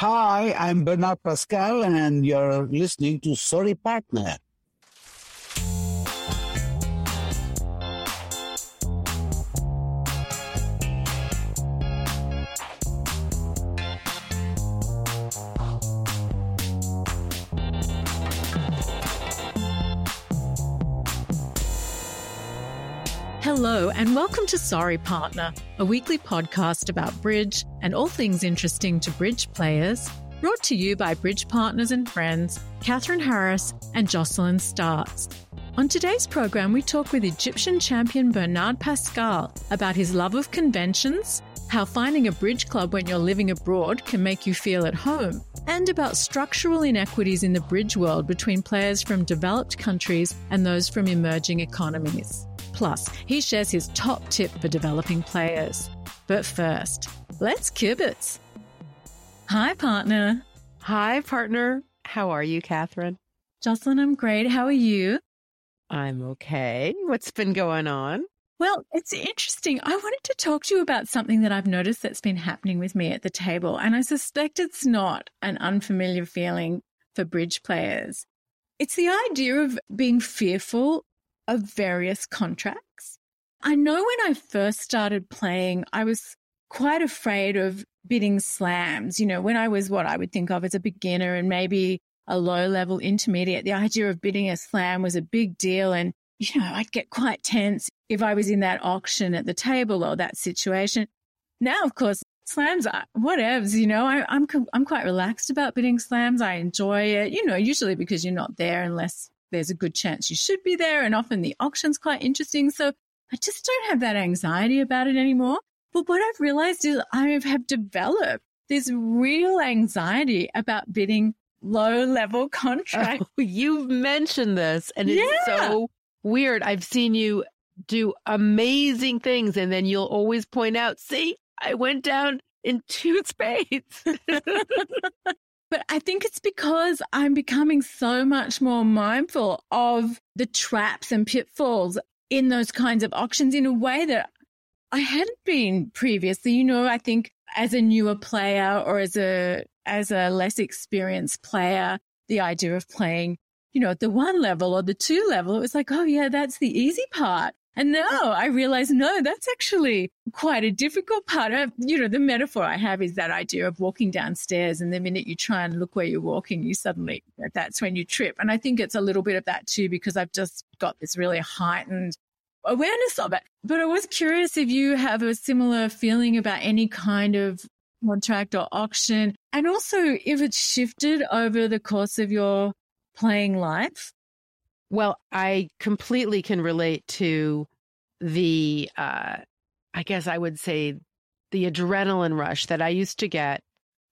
Hi, I'm Bernard Pascal, and you're listening to Sorry Partner. Hello, and welcome to Sorry Partner, a weekly podcast about bridge and all things interesting to bridge players, brought to you by bridge partners and friends Catherine Harris and Jocelyn Starts. On today's program, we talk with Egyptian champion Bernard Pascal about his love of conventions, how finding a bridge club when you're living abroad can make you feel at home, and about structural inequities in the bridge world between players from developed countries and those from emerging economies. Plus, he shares his top tip for developing players. But first, let's kibitz. Hi, partner. Hi, partner. How are you, Catherine? Jocelyn, I'm great. How are you? I'm okay. What's been going on? Well, it's interesting. I wanted to talk to you about something that I've noticed that's been happening with me at the table, and I suspect it's not an unfamiliar feeling for bridge players. It's the idea of being fearful of various contracts. I know when I first started playing, I was quite afraid of bidding slams. You know, when I was what I would think of as a beginner and maybe a low level intermediate, the idea of bidding a slam was a big deal. And, you know, I'd get quite tense if I was in that auction at the table or that situation. Now, of course, slams are whatevs, you know, I, I'm, I'm quite relaxed about bidding slams. I enjoy it, you know, usually because you're not there unless there's a good chance you should be there. And often the auction's quite interesting. So I just don't have that anxiety about it anymore. But what I've realized is I have developed this real anxiety about bidding low level contracts. Oh, you mentioned this and it's yeah. so weird. I've seen you do amazing things and then you'll always point out, see, I went down in two spades. But I think it's because I'm becoming so much more mindful of the traps and pitfalls in those kinds of auctions in a way that I hadn't been previously. You know, I think as a newer player or as a as a less experienced player, the idea of playing, you know, at the one level or the two level, it was like, oh yeah, that's the easy part. And now I realize, no, that's actually quite a difficult part. Of, you know, the metaphor I have is that idea of walking downstairs, and the minute you try and look where you're walking, you suddenly, that's when you trip. And I think it's a little bit of that too, because I've just got this really heightened awareness of it. But I was curious if you have a similar feeling about any kind of contract or auction, and also if it's shifted over the course of your playing life. Well, I completely can relate to the, uh, I guess I would say, the adrenaline rush that I used to get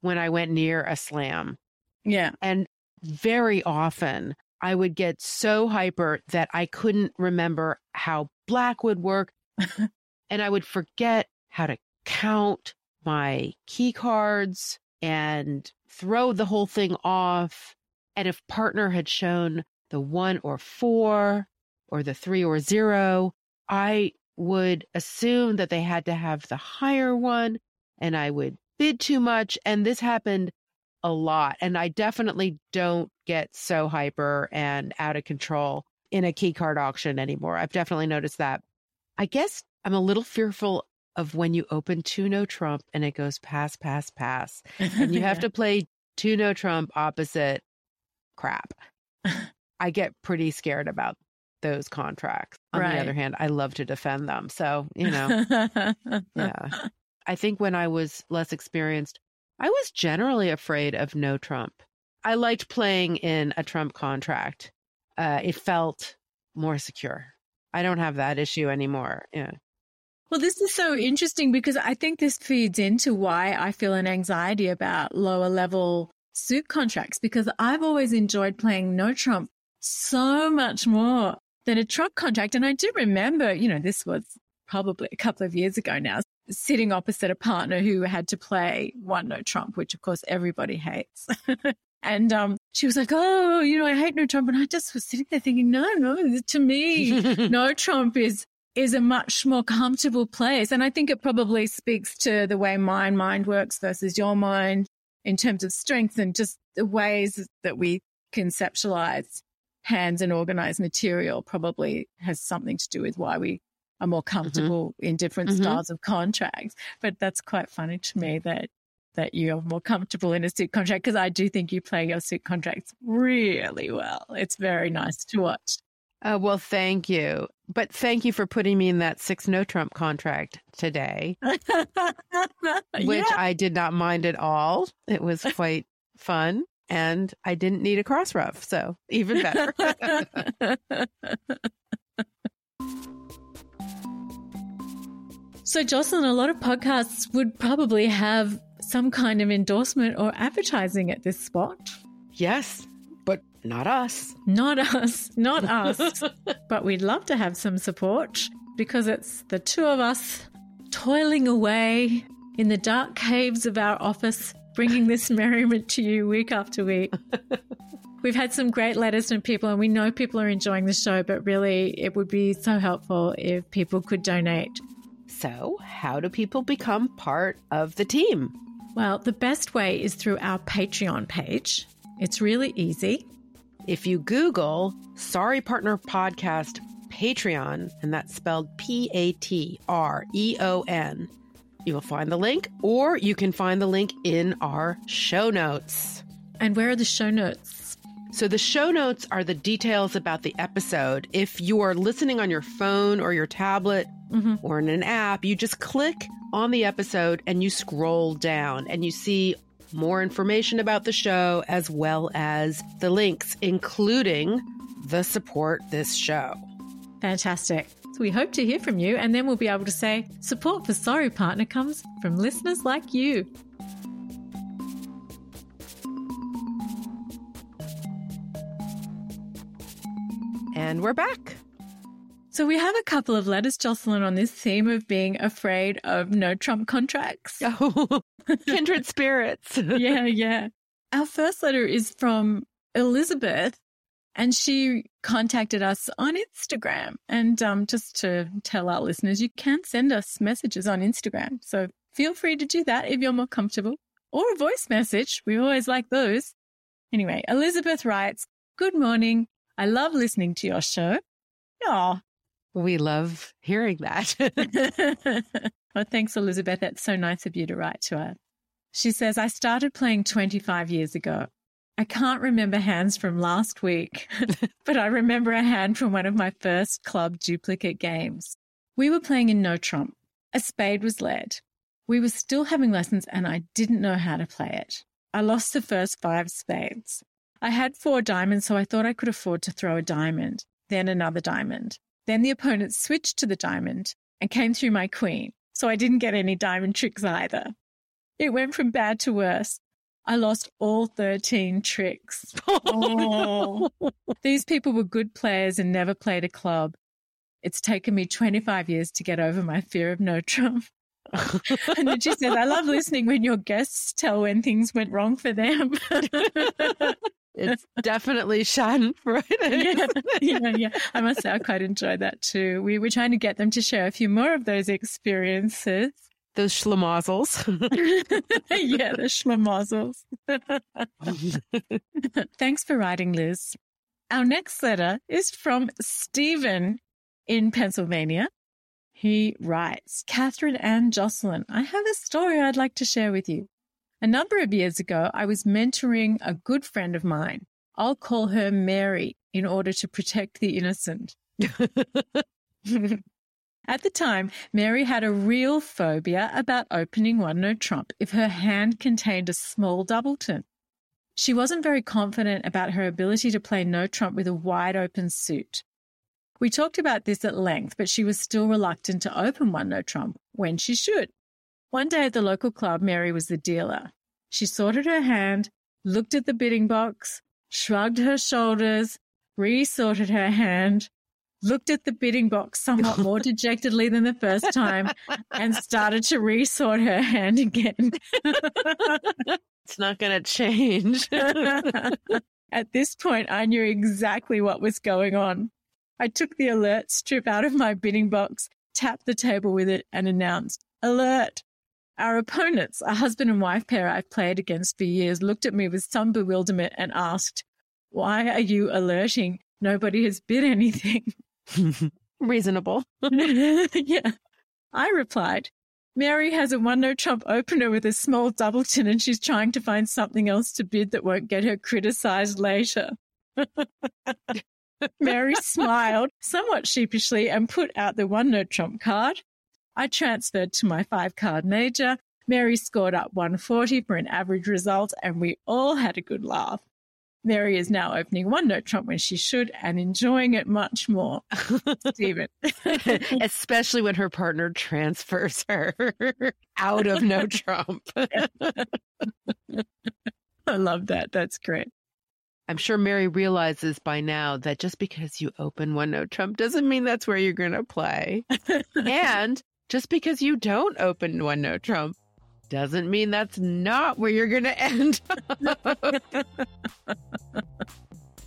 when I went near a slam. Yeah. And very often I would get so hyper that I couldn't remember how Blackwood work. and I would forget how to count my key cards and throw the whole thing off. And if partner had shown the one or four or the three or zero, I would assume that they had to have the higher one and I would bid too much. And this happened a lot. And I definitely don't get so hyper and out of control in a key card auction anymore. I've definitely noticed that. I guess I'm a little fearful of when you open two no trump and it goes pass, pass, pass. And you have to play two no trump opposite crap. I get pretty scared about those contracts. On Right. the other hand, I love to defend them. So, you know, yeah. I think when I was less experienced, I was generally afraid of no Trump. I liked playing in a Trump contract. Uh, it felt more secure. I don't have that issue anymore. Yeah. Well, this is so interesting because I think this feeds into why I feel an anxiety about lower level suit contracts because I've always enjoyed playing no Trump so much more than a Trump contract. And I do remember, you know, this was probably a couple of years ago now, sitting opposite a partner who had to play one no Trump, which of course everybody hates. and um, she was like, Oh, you know, I hate no Trump. And I just was sitting there thinking, No, no, to me, no Trump is is a much more comfortable place. And I think it probably speaks to the way my mind works versus your mind in terms of strength and just the ways that we conceptualize hands and organize material probably has something to do with why we are more comfortable in different Mhm. styles of contracts. But that's quite funny to me that that you're more comfortable in a suit contract because I do think you play your suit contracts really well. It's very nice to watch. Uh, well, thank you. But thank you for putting me in that six no Trump contract today, which Yeah. I did not mind at all. It was quite fun. And I didn't need a cross ruff. So even better. so, Jocelyn, a lot of podcasts would probably have some kind of endorsement or advertising at this spot. yes, but not us. Not us, not us. but we'd love to have some support because it's the two of us toiling away in the dark caves of our office, bringing this merriment to you week after week. We've had some great letters from people, and we know people are enjoying the show, but really, it would be so helpful if people could donate. So, how do people become part of the team? Well, the best way is through our Patreon page. It's really easy. If you Google Sorry Partner Podcast Patreon, and that's spelled P A T R E O N, you will find the link, or you can find the link in our show notes. And where are the show notes? So, the show notes are the details about the episode. If you are listening on your phone or your tablet mm-hmm. or in an app, you just click on the episode and you scroll down and you see more information about the show as well as the links, including the support this show. Fantastic. We hope to hear from you, and then we'll be able to say support for Sorry Partner comes from listeners like you. And we're back. So we have a couple of letters, Jocelyn, on this theme of being afraid of no Trump contracts. Oh, kindred spirits. yeah, yeah. Our first letter is from Elizabeth, and she contacted us on Instagram. And um, just to tell our listeners, you can send us messages on Instagram. So feel free to do that if you're more comfortable, or a voice message. We always like those. Anyway, Elizabeth writes, Good morning. I love listening to your show. Aw. We love hearing that. well, thanks, Elizabeth. That's so nice of you to write to us. She says, I started playing 25 years ago. I can't remember hands from last week, but I remember a hand from one of my first club duplicate games. We were playing in no trump. A spade was led. We were still having lessons and I didn't know how to play it. I lost the first five spades. I had four diamonds, so I thought I could afford to throw a diamond, then another diamond. Then the opponent switched to the diamond and came through my queen, so I didn't get any diamond tricks either. It went from bad to worse. I lost all 13 tricks. Oh. These people were good players and never played a club. It's taken me 25 years to get over my fear of no Trump. and then she says, I love listening when your guests tell when things went wrong for them. it's definitely Schadenfreude. yeah, yeah, yeah. I must say, I quite enjoyed that too. We were trying to get them to share a few more of those experiences. Those schlemazzles. yeah, the schlemazzles. Thanks for writing, Liz. Our next letter is from Stephen in Pennsylvania. He writes, Catherine and Jocelyn, I have a story I'd like to share with you. A number of years ago, I was mentoring a good friend of mine. I'll call her Mary in order to protect the innocent. At the time, Mary had a real phobia about opening One No Trump if her hand contained a small doubleton. She wasn't very confident about her ability to play No Trump with a wide open suit. We talked about this at length, but she was still reluctant to open One No Trump when she should. One day at the local club, Mary was the dealer. She sorted her hand, looked at the bidding box, shrugged her shoulders, resorted her hand, looked at the bidding box somewhat more dejectedly than the first time, and started to resort her hand again. it's not going to change. At this point, I knew exactly what was going on. I took the alert strip out of my bidding box, tapped the table with it, and announced, Alert! Our opponents, a husband and wife pair I've played against for years, looked at me with some bewilderment and asked, Why are you alerting? Nobody has bid anything. Reasonable. yeah. I replied, Mary has a one no trump opener with a small doubleton and she's trying to find something else to bid that won't get her criticized later. Mary smiled somewhat sheepishly and put out the one no trump card. I transferred to my five card major. Mary scored up 140 for an average result, and we all had a good laugh. Mary is now opening one no trump when she should and enjoying it much more. Stephen. Especially when her partner transfers her out of no trump. I love that. That's great. I'm sure Mary realizes by now that just because you open one no trump doesn't mean that's where you're going to play. and just because you don't open one no trump doesn't mean that's not where you're going to end.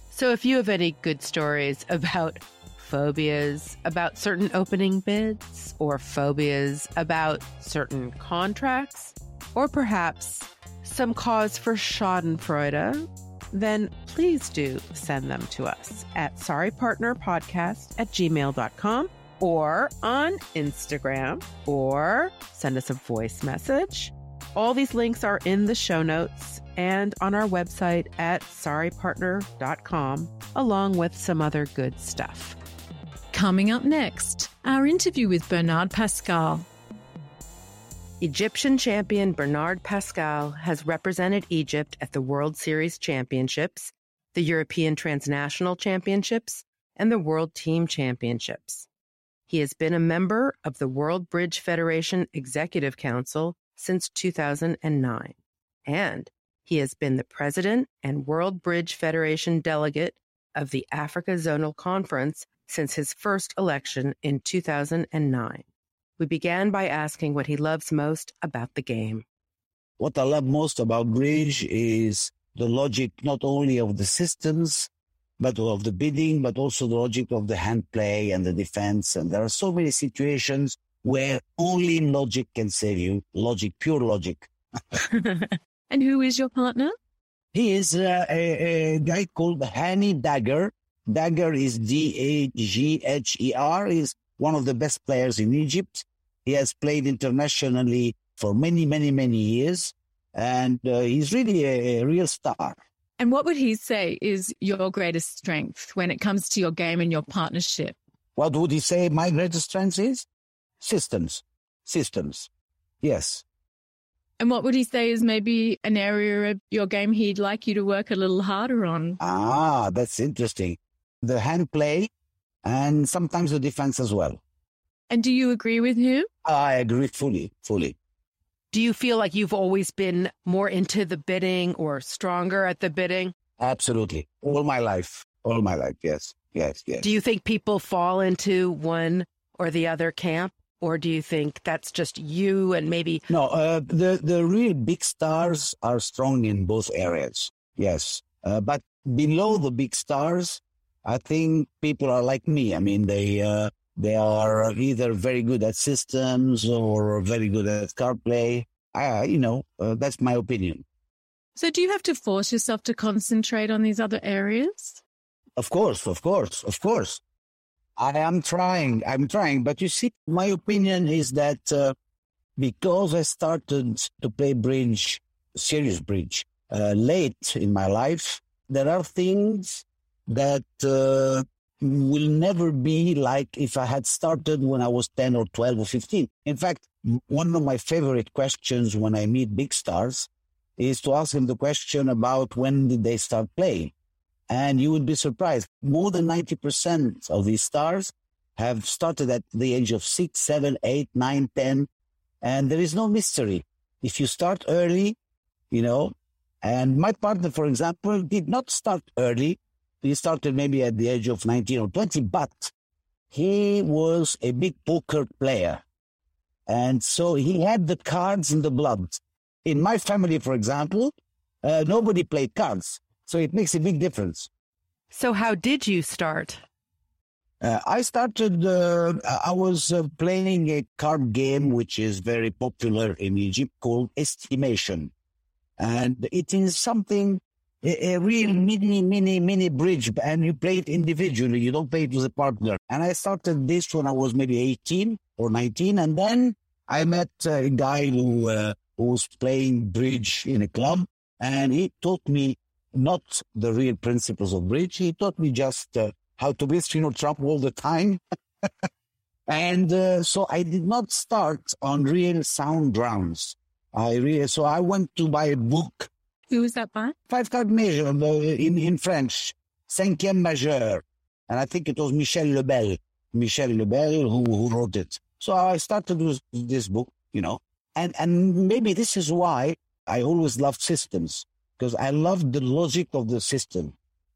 so if you have any good stories about phobias about certain opening bids or phobias about certain contracts or perhaps some cause for schadenfreude then please do send them to us at sorrypartnerpodcast at gmail.com or on Instagram or send us a voice message. All these links are in the show notes and on our website at sorrypartner.com, along with some other good stuff. Coming up next, our interview with Bernard Pascal. Egyptian champion Bernard Pascal has represented Egypt at the World Series Championships, the European Transnational Championships, and the World Team Championships. He has been a member of the World Bridge Federation Executive Council since 2009, and he has been the president and World Bridge Federation delegate of the Africa Zonal Conference since his first election in 2009. We began by asking what he loves most about the game. What I love most about bridge is the logic not only of the systems, but of the bidding, but also the logic of the hand play and the defense. And there are so many situations where only logic can save you. Logic, pure logic. and who is your partner? He is uh, a, a, guy called Hani Dagher. Dagher is D-A-G-H-E-R. He's one of the best players in Egypt. He has played internationally for many, many, many years, and uh, he's really a, a real star. And what would he say is your greatest strength when it comes to your game and your partnership? What would he say my greatest strength is? Systems. Systems. Yes. And what would he say is maybe an area of your game he'd like you to work a little harder on? Ah, that's interesting. The hand play and sometimes the defense as well. And do you agree with him? I agree fully, fully. Do you feel like you've always been more into the bidding or stronger at the bidding? Absolutely. All my life. All my life, yes. yes, yes. Do you think people fall into one or the other camp? Or do you think that's just you and maybe No, uh, the the real big stars are strong in both areas. Yes, uh, but below the big stars, I think people are like me. I mean, they uh, they are either very good at systems or very good at card play. I, you know, uh, that's my opinion. So, do you have to force yourself to concentrate on these other areas? Of course, of course, of course. I am trying. I'm trying. But you see, my opinion is that uh, because I started to play bridge, serious bridge, uh, late in my life, there are things that uh, will never be like if I had started when I was 10 or 12 or 15. In fact, one of my favorite questions when I meet big stars is to ask them the question about when did they start playing? And you would be surprised. More than 90% of these stars have started at the age of six, seven, eight, nine, ten, And there is no mystery. If you start early, you know, and my partner, for example, did not start early. He started maybe at the age of 19 or 20, but he was a big poker player. And so he had the cards in the blood. In my family, for example, uh, nobody played cards. So it makes a big difference. So, how did you start? Uh, I started, uh, I was uh, playing a card game which is very popular in Egypt called Estimation. And it is something, a, a, real mini, mini, mini bridge, and you play it individually. You don't play it with a partner. And I started this when I was maybe 18 or 19. And then I met a guy who, uh, who was playing bridge in a club and he taught me not the real principles of bridge. He taught me just uh, how to you know, Trump all the time. and uh, so I did not start on real sound grounds. I really, so I went to buy a book. Who was that by? Five card major uh, in, in French, cinquième majeur. And I think it was Michel Lebel, Michel Lebel who, who wrote it. So I started with this book, you know, and, and maybe this is why I always loved systems because I loved the logic of the system.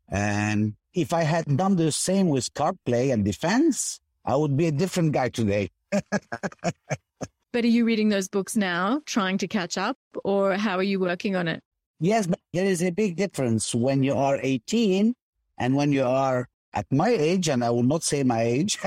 And if I had done the same with card play and defense, I would be a different guy today. but are you reading those books now, trying to catch up, or how are you working on it? Yes, but there is a big difference when you are 18 and when you are at my age, and I will not say my age,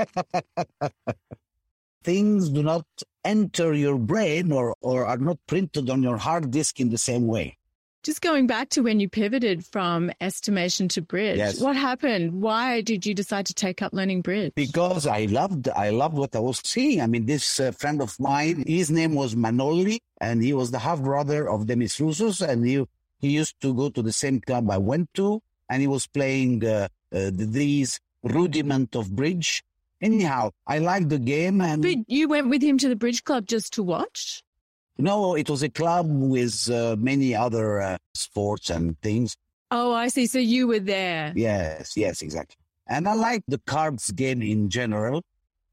things do not enter your brain or, or are not printed on your hard disk in the same way. Just going back to when you pivoted from estimation to bridge, yes. what happened? Why did you decide to take up learning bridge? Because I loved, I loved what I was seeing. I mean, this uh, friend of mine, his name was Manoli, and he was the half brother of Demis Roussos, and he he used to go to the same club I went to, and he was playing uh, uh, these rudiment of bridge. Anyhow, I liked the game, and but you went with him to the bridge club just to watch. No, it was a club with uh, many other uh, sports and things. Oh, I see. So you were there. Yes, yes, exactly. And I like the cards game in general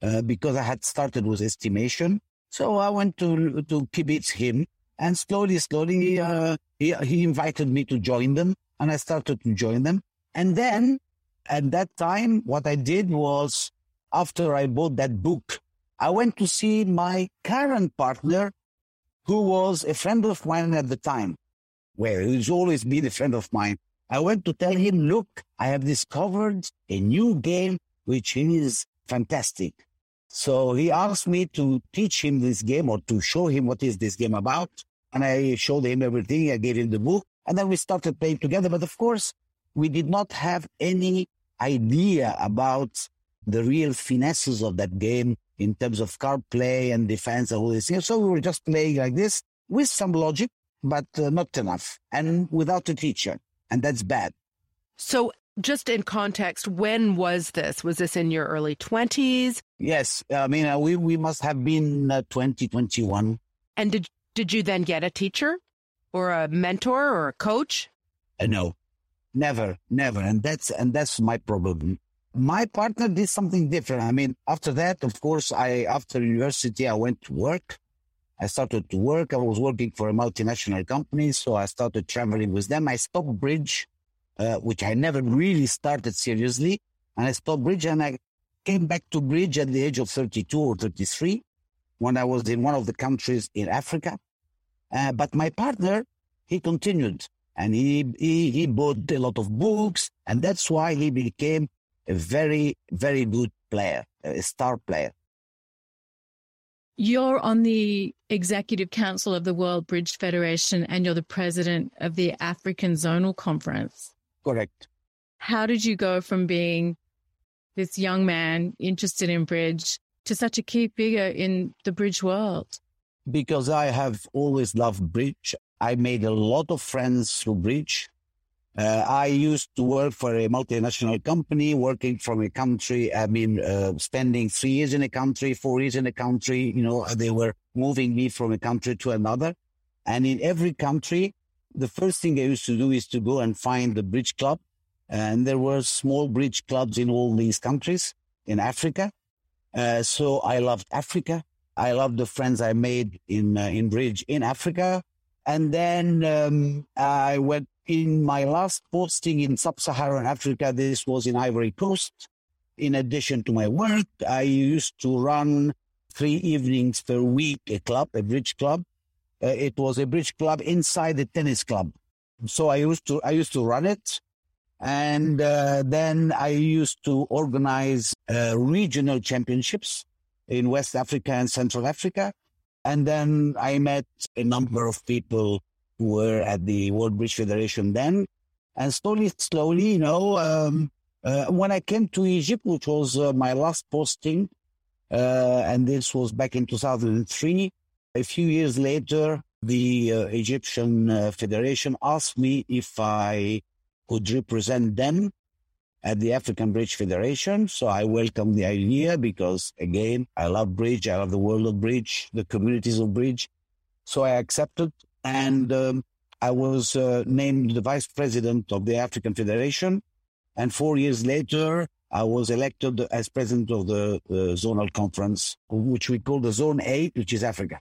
uh, because I had started with estimation. So I went to to kibitz him, and slowly, slowly, uh, he he invited me to join them, and I started to join them. And then at that time, what I did was after I bought that book, I went to see my current partner who was a friend of mine at the time. Well, he's always been a friend of mine. I went to tell him, look, I have discovered a new game which is fantastic. So he asked me to teach him this game or to show him what is this game about. And I showed him everything. I gave him the book and then we started playing together. But of course, we did not have any idea about the real finesses of that game in terms of card play and defense and all this. So we were just playing like this with some logic, but uh, not enough and without a teacher. And that's bad. So just in context, when was this? Was this in your early 20s? Yes. I mean, uh, we, we must have been uh, 2021. and did, did you then get a teacher or a mentor or a coach? Uh, no, never, never. And that's, and that's my problem my partner did something different. I mean, after that, of course, I, after university, I went to work. I started to work. I was working for a multinational company. So I started traveling with them. I stopped bridge, uh, which I never really started seriously. and I stopped bridge and I came back to bridge at the age of 32 or 33 when I was in one of the countries in Africa. Uh, but my partner, he continued and he, he, he bought a lot of books and that's why he became a very, very good player, a star player. You're on the executive council of the World Bridge Federation and you're the president of the African Zonal Conference. Correct. How did you go from being this young man interested in bridge to such a key figure in the bridge world? Because I have always loved bridge. I made a lot of friends through bridge. Uh, I used to work for a multinational company, working from a country. I mean, uh, spending three years in a country, four years in a country. You know, they were moving me from a country to another. And in every country, the first thing I used to do is to go and find the bridge club. And there were small bridge clubs in all these countries in Africa. Uh, so I loved Africa. I loved the friends I made in uh, in bridge in Africa. And then um, I went in my last posting in sub-Saharan Africa, this was in Ivory Coast. In addition to my work, I used to run three evenings per week a club, a bridge club. Uh, it was a bridge club inside the tennis club. So I used to I used to run it, and uh, then I used to organize uh, regional championships in West Africa and Central Africa. And then I met a number of people who were at the World Bridge Federation then. And slowly, slowly, you know, um, uh, when I came to Egypt, which was uh, my last posting, uh, and this was back in 2003, a few years later, the uh, Egyptian uh, Federation asked me if I could represent them at the African Bridge Federation. So I welcome the idea because, again, I love bridge. I love the world of bridge, the communities of bridge. So I accepted and um, I was uh, named the vice president of the African Federation. And four years later, I was elected as president of the uh, zonal conference, which we call the Zone 8, which is Africa.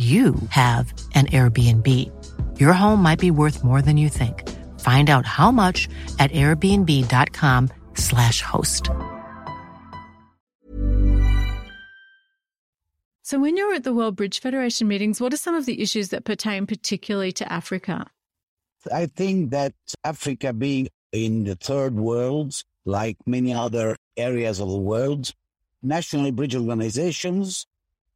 you have an Airbnb. Your home might be worth more than you think. Find out how much at airbnb.com/slash host. So, when you're at the World Bridge Federation meetings, what are some of the issues that pertain particularly to Africa? I think that Africa being in the third world, like many other areas of the world, national bridge organizations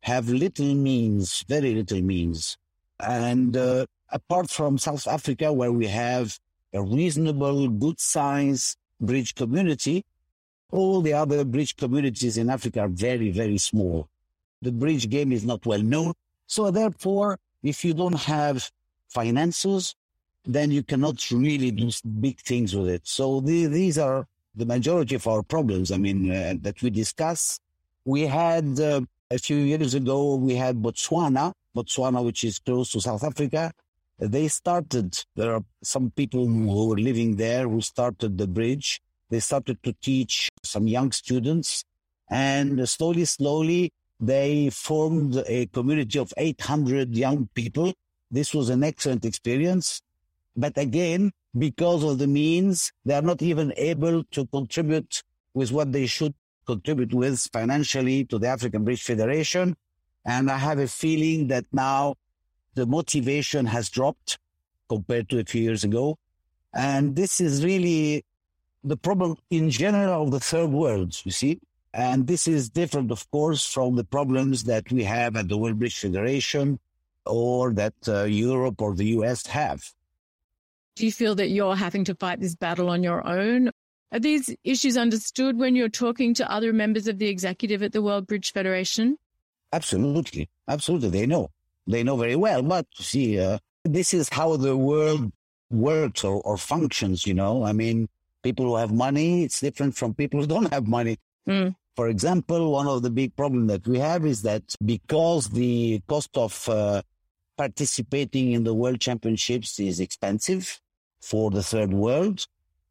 have little means, very little means. And uh, apart from South Africa, where we have a reasonable, good size bridge community, all the other bridge communities in Africa are very, very small. The bridge game is not well known. So therefore, if you don't have finances, then you cannot really do big things with it. So the, these are the majority of our problems. I mean, uh, that we discuss. We had uh, a few years ago, we had Botswana, Botswana, which is close to South Africa. they started, there are some people who were living there who started the bridge. They started to teach some young students and slowly, slowly, they formed a community of 800 young people. This was an excellent experience. But again, because of the means, they are not even able to contribute with what they should contribute with financially to the African Bridge Federation. And I have a feeling that now the motivation has dropped compared to a few years ago. And this is really the problem in general of the third world, you see. And this is different, of course, from the problems that we have at the World Bridge Federation or that uh, Europe or the US have. Do you feel that you're having to fight this battle on your own? Are these issues understood when you're talking to other members of the executive at the World Bridge Federation? Absolutely. Absolutely. They know. They know very well. But see, uh, this is how the world works or, or functions, you know. I mean, people who have money, it's different from people who don't have money. Mm. For example, one of the big problems that we have is that because the cost of uh, participating in the world championships is expensive for the third world,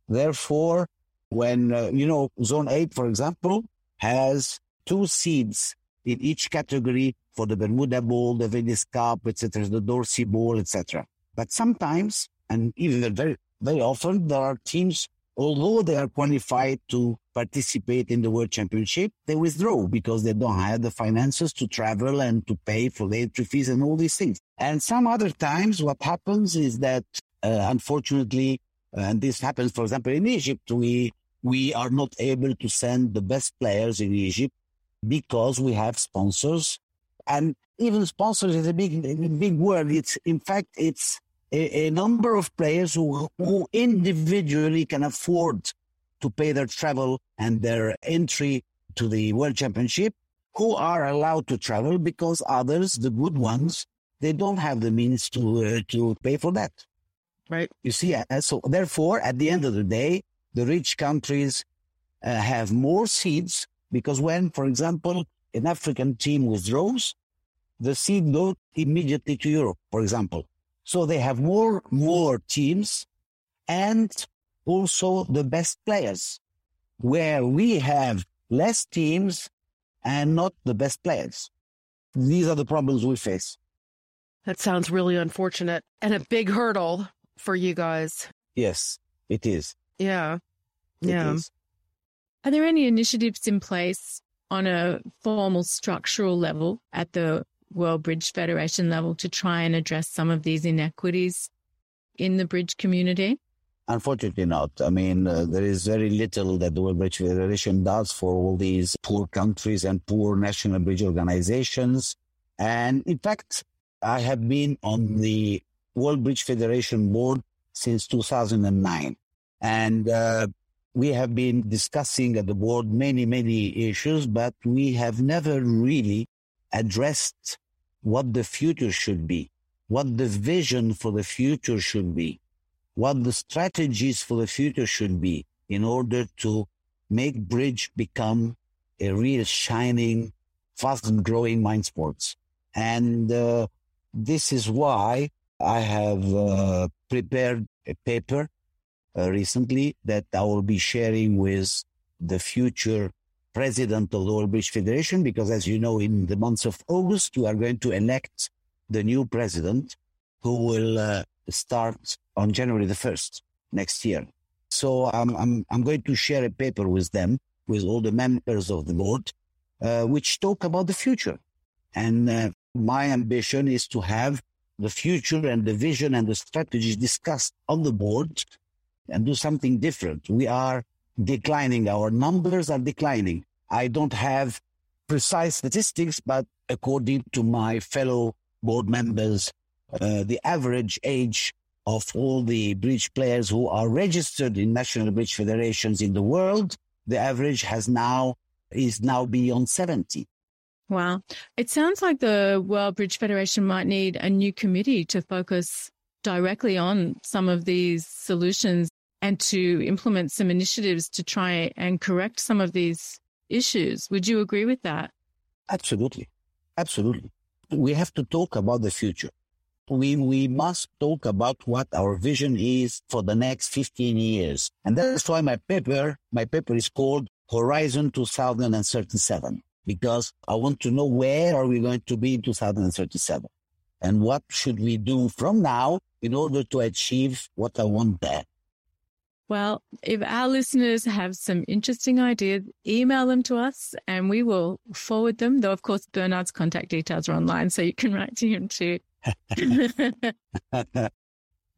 therefore, when, uh, you know, zone eight, for example, has two seeds in each category for the Bermuda Bowl, the Venice Cup, etc., the d'Orsi Bowl, etc. But sometimes, and even very, very often, there are teams, although they are qualified to participate in the World Championship, they withdraw because they don't have the finances to travel and to pay for the entry fees and all these things. And some other times, what happens is that, uh, unfortunately, and this happens, for example, in Egypt, we we are not able to send the best players in Egypt because we have sponsors. And even sponsors is a big, big word. It's, in fact, it's a, a number of players who, who individually can afford to pay their travel and their entry to the World Championship who are allowed to travel because others, the good ones, they don't have the means to uh, to pay for that. Right. You see, uh, so therefore, at the end of the day, the rich countries uh, have more seeds because when, for example, an African team withdraws, the seed goes immediately to Europe, for example. So they have more, more teams and also the best players where we have less teams and not the best players. These are the problems we face. That sounds really unfortunate and a big hurdle for you guys. Yes, it is. Yeah. Yeah. Are there any initiatives in place on a formal structural level at the World Bridge Federation level to try and address some of these inequities in the bridge community? Unfortunately, not. I mean, uh, there is very little that the World Bridge Federation does for all these poor countries and poor national bridge organizations. And in fact, I have been on the World Bridge Federation board since 2009. And uh, we have been discussing at the board many, many issues, but we have never really addressed what the future should be, what the vision for the future should be, what the strategies for the future should be in order to make bridge become a real shining, fast and growing mind sports. And uh, this is why I have uh, prepared a paper recently that I will be sharing with the future president of the World Bridge Federation, because as you know, in the month of August, we are going to elect the new president who will uh, start on January the 1st next year. So I'm, I'm, I'm going to share a paper with them, with all the members of the board, uh, which talk about the future. And uh, my ambition is to have the future and the vision and the strategies discussed on the board and do something different. We are declining. Our numbers are declining. I don't have precise statistics, but according to my fellow board members, uh, the average age of all the bridge players who are registered in national bridge federations in the world, the average has now is now beyond 70. Wow. It sounds like the World Bridge Federation might need a new committee to focus directly on some of these solutions and to implement some initiatives to try and correct some of these issues. Would you agree with that? Absolutely. Absolutely. We have to talk about the future. we, we must talk about what our vision is for the next 15 years. And that's why my paper, my paper is called Horizon 2037, because I want to know where are we going to be in 2037 and what should we do from now in order to achieve what I want there. Well, if our listeners have some interesting ideas, email them to us and we will forward them. Though, of course, Bernard's contact details are online, so you can write to him too.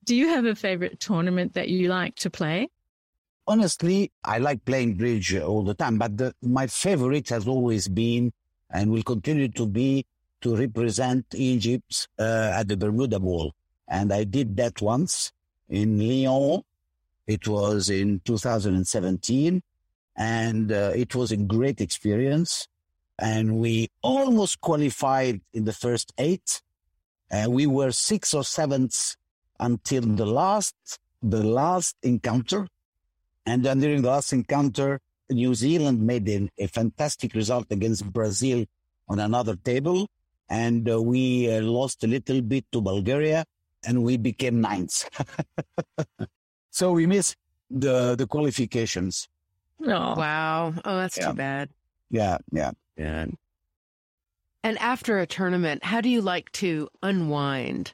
Do you have a favorite tournament that you like to play? Honestly, I like playing bridge all the time, but the, my favorite has always been and will continue to be to represent Egypt uh, at the Bermuda Bowl. And I did that once in Lyon. It was in 2017 and uh, it was a great experience. And we almost qualified in the first eight. And we were six or seventh until the last, the last encounter. And then during the last encounter, New Zealand made a, a fantastic result against Brazil on another table. And uh, we uh, lost a little bit to Bulgaria and we became ninth. so we missed the, the qualifications. Oh. Wow. Oh, that's Yeah. too bad. Yeah, yeah. Yeah. And after a tournament, how do you like to unwind?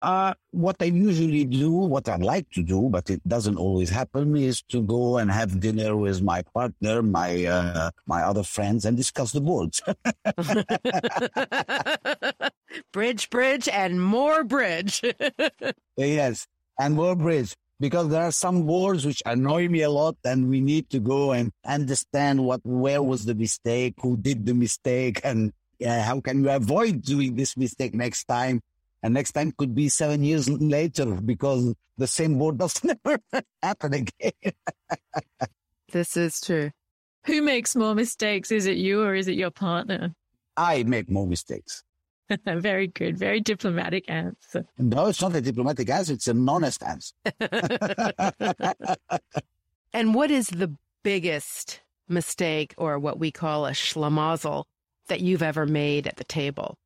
Uh, what I usually do, what I like to do, but it doesn't always happen, is to go and have dinner with my partner, my uh, my other friends, and discuss the boards. bridge, bridge, and more bridge. yes, and more bridge because there are some boards which annoy me a lot, and we need to go and understand what where was the mistake, who did the mistake, and uh, how can you avoid doing this mistake next time. And next time could be seven years later because the same board does never happen again. this is true. Who makes more mistakes? Is it you or is it your partner? I make more mistakes. very good. Very diplomatic answer. No, it's not a diplomatic answer. It's an honest answer. And what is the biggest mistake or what we call a schlemazel that you've ever made at the table?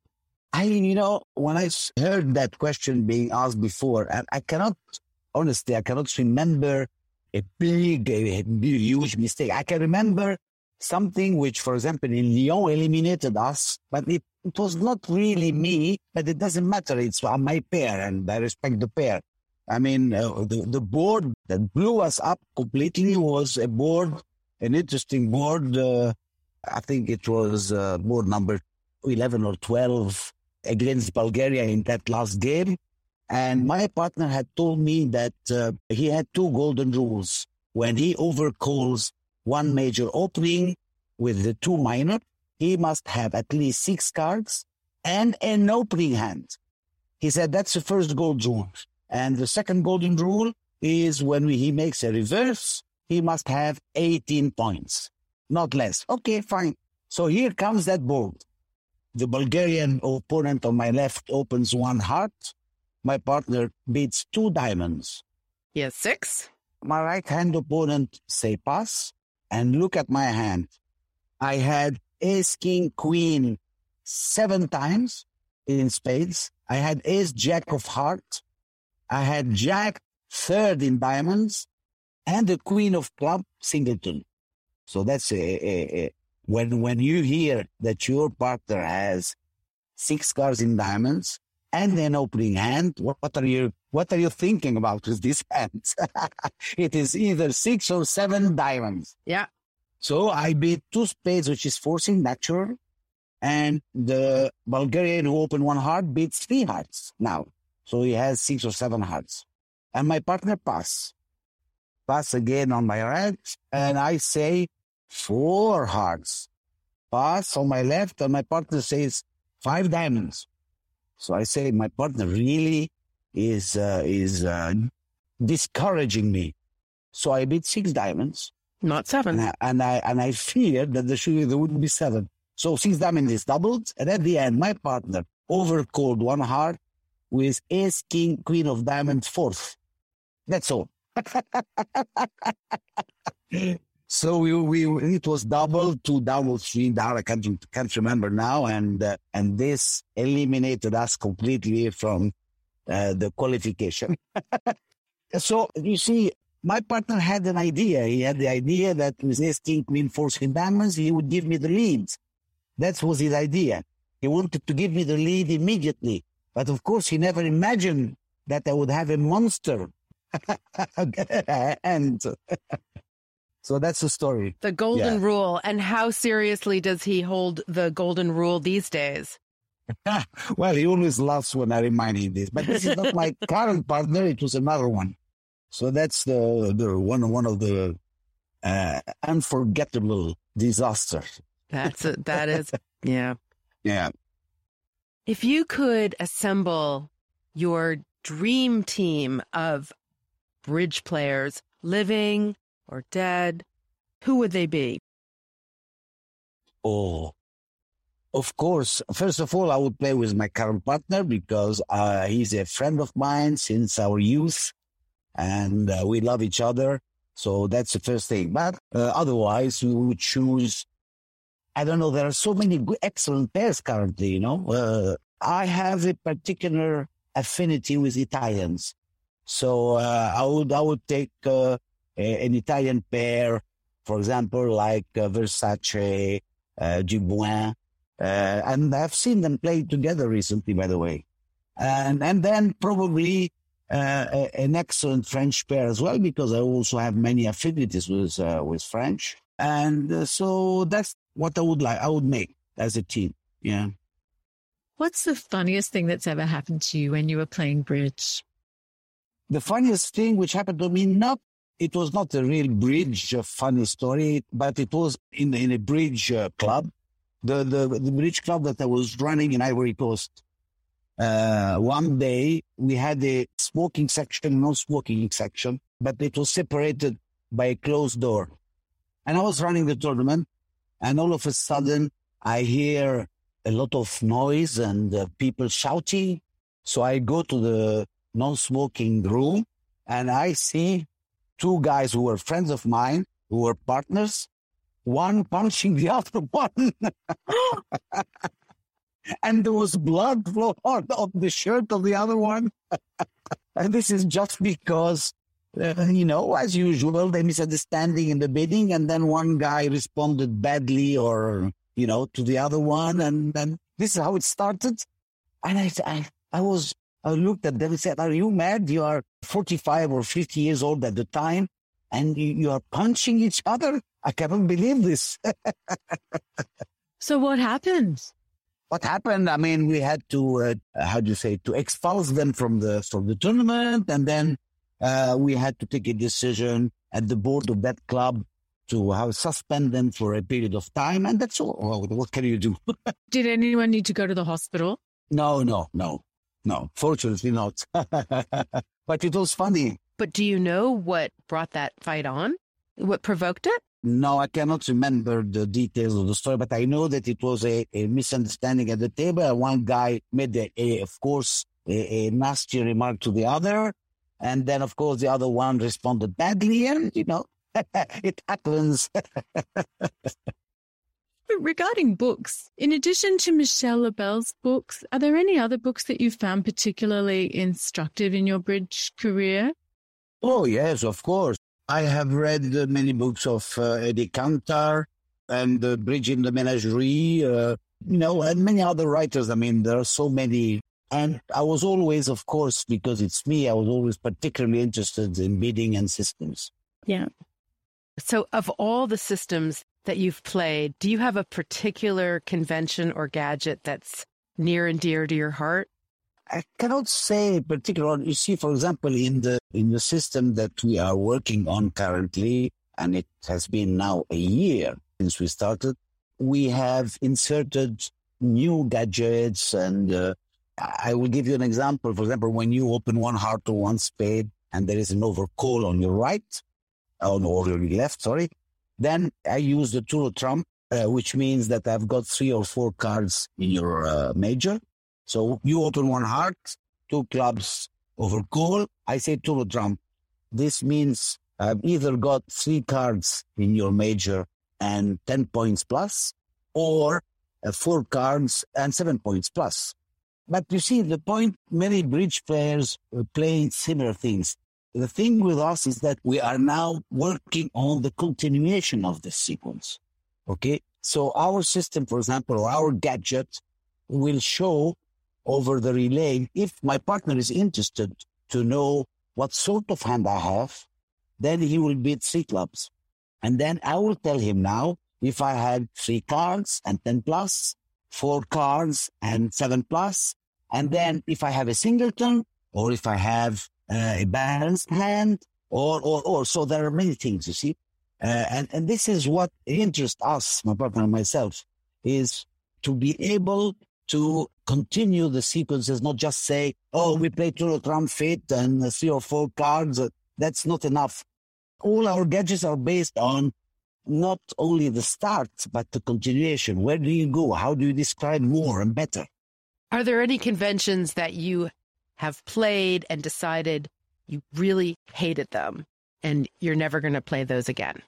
I, you know, when I heard that question being asked before, and I cannot, honestly, I cannot remember a big, a, huge mistake. I can remember something which, for example, in Lyon eliminated us, but it, it was not really me, but it doesn't matter. It's uh, my pair and I respect the pair. I mean, uh, the, the board that blew us up completely was a board, an interesting board. Uh, I think it was uh, board number 11 or 12 against Bulgaria in that last game. And my partner had told me that uh, he had two golden rules. When he overcalls one major opening with the two minor, he must have at least six cards and an opening hand. He said that's the first golden rule. And the second golden rule is when he makes a reverse, he must have 18 points, not less. Okay, fine. So here comes that board. The Bulgarian opponent on my left opens one heart. My partner beats two diamonds. Yes, six. My right hand opponent say pass and look at my hand. I had ace, king, queen seven times in spades. I had ace, jack of heart. I had jack third in diamonds and the queen of club singleton. So that's a, a, a when when you hear that your partner has six cards in diamonds and an opening hand, what, what are you what are you thinking about with these hands? it is either six or seven diamonds. Yeah. So I beat two spades, which is forcing natural, and the Bulgarian who opened one heart beats three hearts now. So he has six or seven hearts. And my partner pass. Pass again on my right, and I say four hearts. Pass on my left, and my partner says five diamonds. So I say my partner really is uh, is uh, discouraging me. So I beat six diamonds, Not seven. and I and I, and I feared that there should there wouldn't be seven. So six diamonds is doubled, and at the end, my partner overcalled one heart with ace, king, queen of diamonds fourth. That's all. so we, we it was double, two double, three down. I can't can't remember now, and uh, and this eliminated us completely from uh, the qualification. so you see, my partner had an idea. He had the idea that with Ace King Queen Forcing Diamonds, he would give me the leads. That was his idea. He wanted to give me the lead immediately. But of course, he never imagined that I would have a monster. and so that's the story. The golden Yeah. rule. And how seriously does he hold the golden rule these days? well, he always laughs when I remind him this. But this is not my current partner; it was another one. So that's the the one one of the uh, unforgettable disasters. That's it. That is, yeah. Yeah. If you could assemble your dream team of bridge players, living or dead, who would they be? Oh, of course. First of all, I would play with my current partner because uh, he's a friend of mine since our youth, and uh, we love each other. So that's the first thing. But uh, otherwise, we would choose. I don't know. There are so many good, excellent pairs currently. You know, uh, I have a particular affinity with Italians, so uh, I would I would take uh, an Italian pair, for example, like uh, Versace, uh, Duboin, uh, and I've seen them play together recently, by the way, and and then probably uh, an excellent French pair as well, because I also have many affinities with uh, with French, and uh, so that's what I would like. I would make as a team. Yeah. What's the funniest thing that's ever happened to you when you were playing bridge? the funniest thing which happened to me not it was not a real bridge uh, funny story but it was in in a bridge uh, club. The, the the bridge club that i was running in ivory coast uh, one day we had a smoking section no smoking section but it was separated by a closed door. And i was running the tournament and all of a sudden i hear a lot of noise and uh, people shouting. So i go to the non-smoking room and I see two guys who were friends of mine, who were partners, one punching the other one. and there was blood flow on, the shirt of the other one. and this is just because, uh, you know, as usual, the misunderstanding in the bidding, and then one guy responded badly or, you know, to the other one. And then this is how it started. And I, I, I was I looked at them and said, Are you mad? You are 45 or 50 years old at the time and you, are punching each other? I cannot believe this. So what happened? what happened? I mean, we had to, uh, how do you say, to expulse them from the, from the tournament. And then, uh, we had to take a decision at the board of that club to how suspend them for a period of time. And that's all. Well, what can you do? Did anyone need to go to the hospital? no, no, no, no, fortunately not. but it was funny. But do you know what brought that fight on? What provoked it? No, I cannot remember the details of the story, but I know that it was a, a misunderstanding at the table. One guy made, a, a, of course, a, a nasty remark to the other. And then, of course, the other one responded badly. And, you know, it happens. But regarding books, in addition to Michel Lebel's books, are there any other books that you found particularly instructive in your bridge career? oh, yes, of course. I have read uh, many books of uh, Eddie Kantar and uh, in the Menagerie, uh, you know, and many other writers. I mean, there are so many. And I was always, of course, because it's me, I was always particularly interested in bidding and systems. Yeah. So, of all the systems that you've played, do you have a particular convention or gadget that's near and dear to your heart? I cannot say particular. You see, for example, in the in the system that we are working on currently, and it has been now a year since we started, we have inserted new gadgets, and uh, I will give you an example. For example, when you open one heart or one spade, and there is an overcall on your right, on or your left, sorry, then I use the tool of trump, uh, which means that I've got three or four cards in your uh, major. So you open one heart, two clubs over call. I say two of trump. This means I've either got three cards in your major and 10 points plus, or uh, four cards and seven points plus. But you see, the point many bridge players play similar things. The thing with us is that we are now working on the continuation of the sequence. Okay. So our system, for example, our gadget will show over the relay if my partner is interested to know what sort of hand I have, then he will beat three clubs. And then I will tell him now if I had three cards and 10 plus, four cards and seven plus, and then if I have a singleton or if I have a balanced hand or, or, or, so there are many things, you see. Uh, and, and this is what interests us, my partner and myself, is to be able to continue the sequences, not just say, oh, we play Tour Trump Fit and three or four cards. That's not enough. All our gadgets are based on not only the start, but the continuation. Where do you go? How do you describe more and better? Are there any conventions that you have played and decided you really hated them and you're never going to play those again?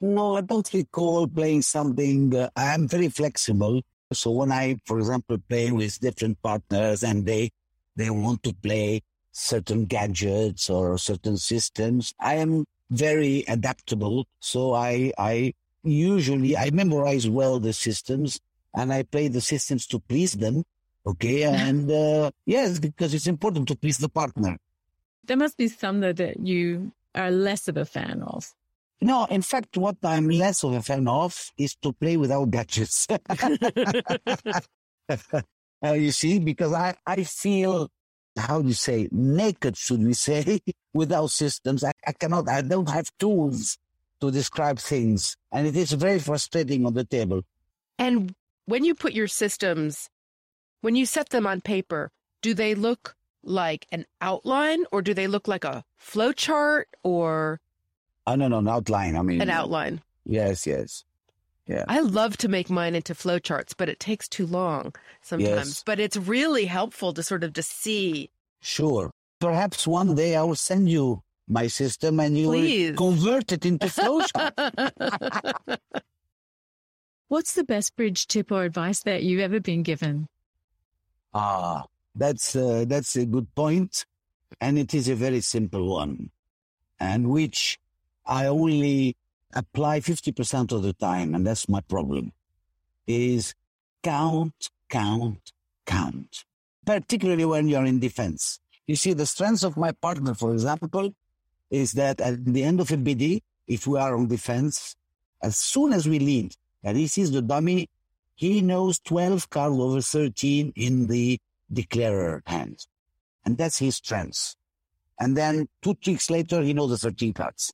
No, I don't recall playing something. Uh, I'm very flexible. So when I, for example, play with different partners and they, they want to play certain gadgets or certain systems, I am very adaptable. So I, I usually, I memorize well the systems and I play the systems to please them. Okay. And, uh, yes, because it's important to please the partner. There must be some that, that you are less of a fan of. No, in fact, what I'm less of a fan of is to play without gadgets. uh, you see, because I, I feel, how do you say, naked, should we say, without systems. I, I cannot, I don't have tools to describe things. And it is very frustrating on the table. And when you put your systems, when you set them on paper, do they look like an outline or do they look like a flow chart or Oh, no, no, an outline. I mean, an outline. Yes, yes. Yeah. I love to make mine into flowcharts, but it takes too long sometimes. Yes. But it's really helpful to sort of to see. Sure. Perhaps one day I will send you my system and you Please. will convert it into flowchart. What's the best bridge tip or advice that you've ever been given? Ah, that's uh, that's a good point, and it is a very simple one, and which I only apply 50% of the time, and that's my problem, is count, count, count, particularly when you're in defense. You see, the strength of my partner, for example, is that at the end of a BD, if we are on defense, as soon as we lead and he sees the dummy, he knows 12 cards over 13 in the declarer hand. And that's his strength. And then two tricks later, he knows the 13 cards.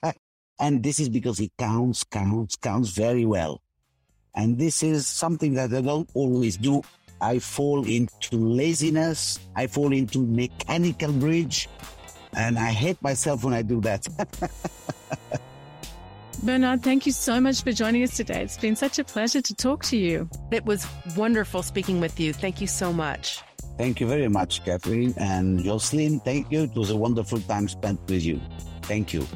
and this is because he counts, counts, counts very well. And this is something that I don't always do. I fall into laziness. I fall into mechanical bridge. And I hate myself when I do that. Bernard, thank you so much for joining us today. It's been such a pleasure to talk to you. It was wonderful speaking with you. Thank you so much. Thank you very much, Catherine. And Jocelyn, thank you. It was a wonderful time spent with you. Thank you.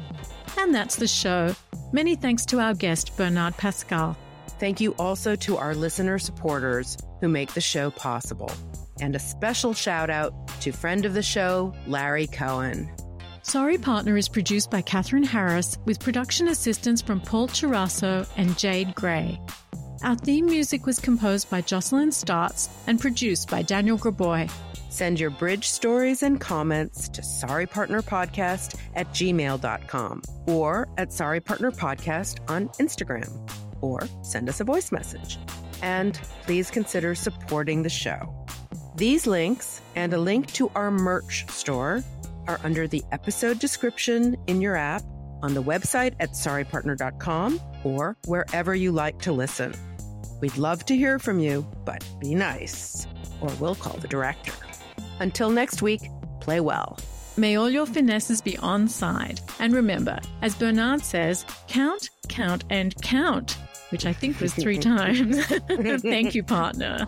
And that's the show. Many thanks to our guest, Bernard Pascal. Thank you also to our listener supporters who make the show possible. And a special shout out to friend of the show, Larry Cohen. Sorry Partner is produced by Catherine Harris with production assistance from Paul Chirasso and Jade Gray. Our theme music was composed by Jocelyn Starts and produced by Daniel Graboy. Send your bridge stories and comments to sorrypartnerpodcast at gmail.com or at Sorry Partner Podcast on Instagram or send us a voice message. And please consider supporting the show. These links and a link to our merch store are under the episode description in your app, on the website at sorrypartner.com, or wherever you like to listen. We'd love to hear from you, but be nice, or we'll call the director. Until next week, play well. May all your finesses be on side. And remember, as Bernard says, count, count, and count, which I think was three times. Thank you, partner.